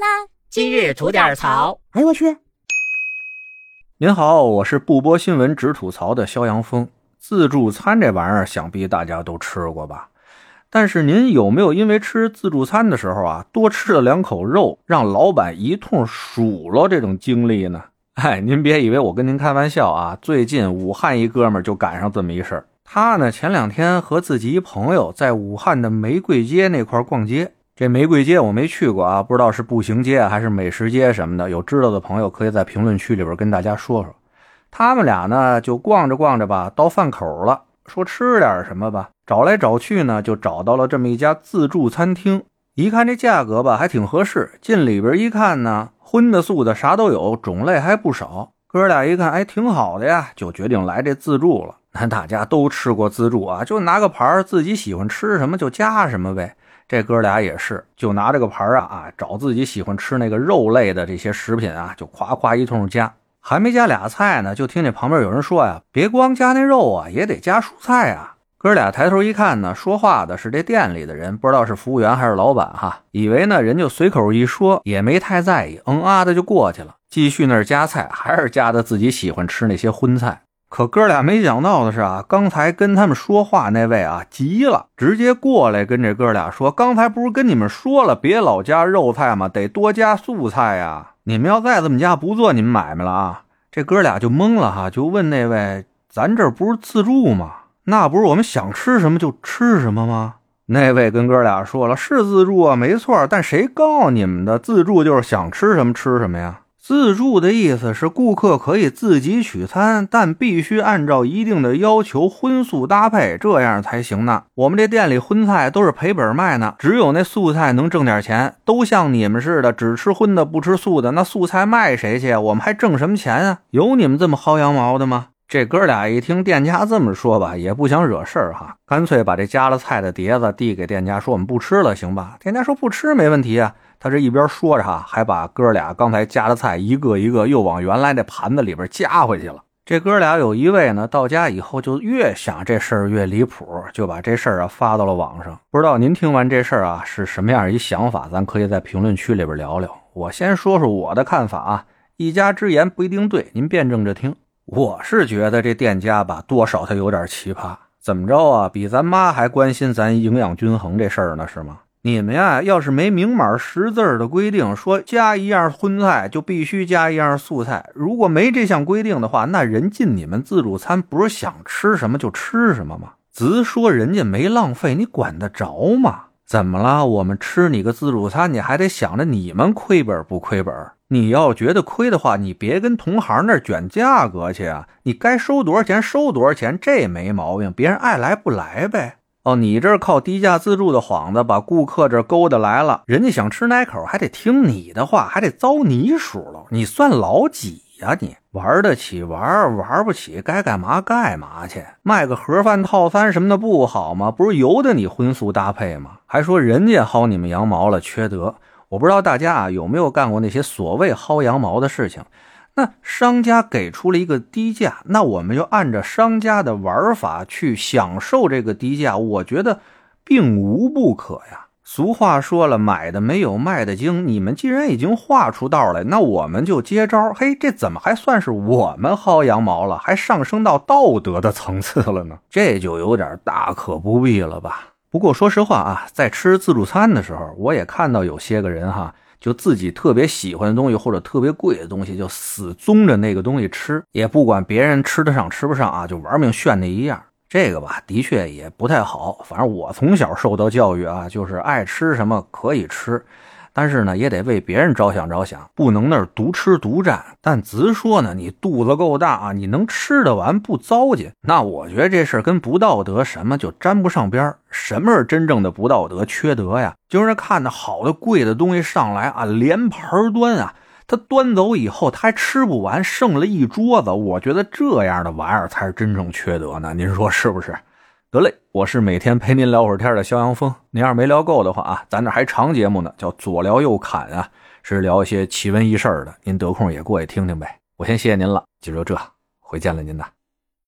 啦！今日吐点槽。哎呦我去！您好，我是不播新闻只吐槽的肖阳峰。自助餐这玩意儿，想必大家都吃过吧？但是您有没有因为吃自助餐的时候啊，多吃了两口肉，让老板一通数落这种经历呢？哎，您别以为我跟您开玩笑啊！最近武汉一哥们就赶上这么一事儿。他呢，前两天和自己一朋友在武汉的玫瑰街那块逛街。这玫瑰街我没去过啊，不知道是步行街还是美食街什么的。有知道的朋友可以在评论区里边跟大家说说。他们俩呢就逛着逛着吧，到饭口了，说吃点什么吧。找来找去呢，就找到了这么一家自助餐厅。一看这价格吧，还挺合适。进里边一看呢，荤的素的啥都有，种类还不少。哥俩一看，哎，挺好的呀，就决定来这自助了。那大家都吃过自助啊，就拿个盘自己喜欢吃什么就加什么呗。这哥俩也是，就拿这个盘啊啊，找自己喜欢吃那个肉类的这些食品啊，就夸夸一通加。还没加俩菜呢，就听见旁边有人说呀：“别光加那肉啊，也得加蔬菜啊。”哥俩抬头一看呢，说话的是这店里的人，不知道是服务员还是老板哈。以为呢人就随口一说，也没太在意，嗯啊的就过去了，继续那儿加菜，还是加的自己喜欢吃那些荤菜。可哥俩没想到的是啊，刚才跟他们说话那位啊急了，直接过来跟这哥俩说：“刚才不是跟你们说了，别老加肉菜吗？得多加素菜呀！你们要再这么加，不做你们买卖了啊！”这哥俩就懵了哈，就问那位：“咱这不是自助吗？那不是我们想吃什么就吃什么吗？”那位跟哥俩说了：“是自助啊，没错，但谁告诉你们的自助就是想吃什么吃什么呀？”自助的意思是，顾客可以自己取餐，但必须按照一定的要求荤素搭配，这样才行呢。我们这店里荤菜都是赔本卖呢，只有那素菜能挣点钱。都像你们似的，只吃荤的不吃素的，那素菜卖谁去？我们还挣什么钱啊？有你们这么薅羊毛的吗？这哥俩一听店家这么说吧，也不想惹事儿哈，干脆把这加了菜的碟子递给店家，说我们不吃了，行吧？店家说不吃没问题啊。他这一边说着哈，还把哥俩刚才夹的菜一个一个又往原来那盘子里边夹回去了。这哥俩有一位呢，到家以后就越想这事儿越离谱，就把这事儿啊发到了网上。不知道您听完这事儿啊是什么样一想法？咱可以在评论区里边聊聊。我先说说我的看法啊，一家之言不一定对，您辩证着听。我是觉得这店家吧，多少他有点奇葩。怎么着啊？比咱妈还关心咱营养均衡这事儿呢，是吗？你们呀，要是没明码实字的规定，说加一样荤菜就必须加一样素菜，如果没这项规定的话，那人进你们自助餐不是想吃什么就吃什么吗？直说人家没浪费，你管得着吗？怎么了？我们吃你个自助餐，你还得想着你们亏本不亏本？你要觉得亏的话，你别跟同行那卷价格去啊！你该收多少钱收多少钱，这没毛病，别人爱来不来呗。你这靠低价自助的幌子把顾客这勾搭来了，人家想吃哪口还得听你的话，还得遭你数了。你算老几呀？你玩得起玩，玩不起该干嘛干嘛去。卖个盒饭套餐什么的不好吗？不是由得你荤素搭配吗？还说人家薅你们羊毛了，缺德！我不知道大家啊有没有干过那些所谓薅羊毛的事情。那商家给出了一个低价，那我们就按照商家的玩法去享受这个低价，我觉得并无不可呀。俗话说了，买的没有卖的精。你们既然已经画出道来，那我们就接招。嘿，这怎么还算是我们薅羊毛了？还上升到道德的层次了呢？这就有点大可不必了吧？不过说实话啊，在吃自助餐的时候，我也看到有些个人哈。就自己特别喜欢的东西或者特别贵的东西，就死宗着那个东西吃，也不管别人吃得上吃不上啊，就玩命炫那一样。这个吧，的确也不太好。反正我从小受到教育啊，就是爱吃什么可以吃。但是呢，也得为别人着想着想，不能那儿独吃独占。但直说呢，你肚子够大啊，你能吃得完不糟践，那我觉得这事儿跟不道德什么就沾不上边儿什么是真正的不道德、缺德呀？就是看着好的、贵的东西上来啊，连盘端啊，他端走以后他还吃不完，剩了一桌子。我觉得这样的玩意儿才是真正缺德呢。您说是不是？得嘞，我是每天陪您聊会儿天的肖阳峰。您要是没聊够的话啊，咱这还长节目呢，叫左聊右侃啊，是聊一些奇闻异事的。您得空也过去听听呗。我先谢谢您了，今儿就这，回见了您呐。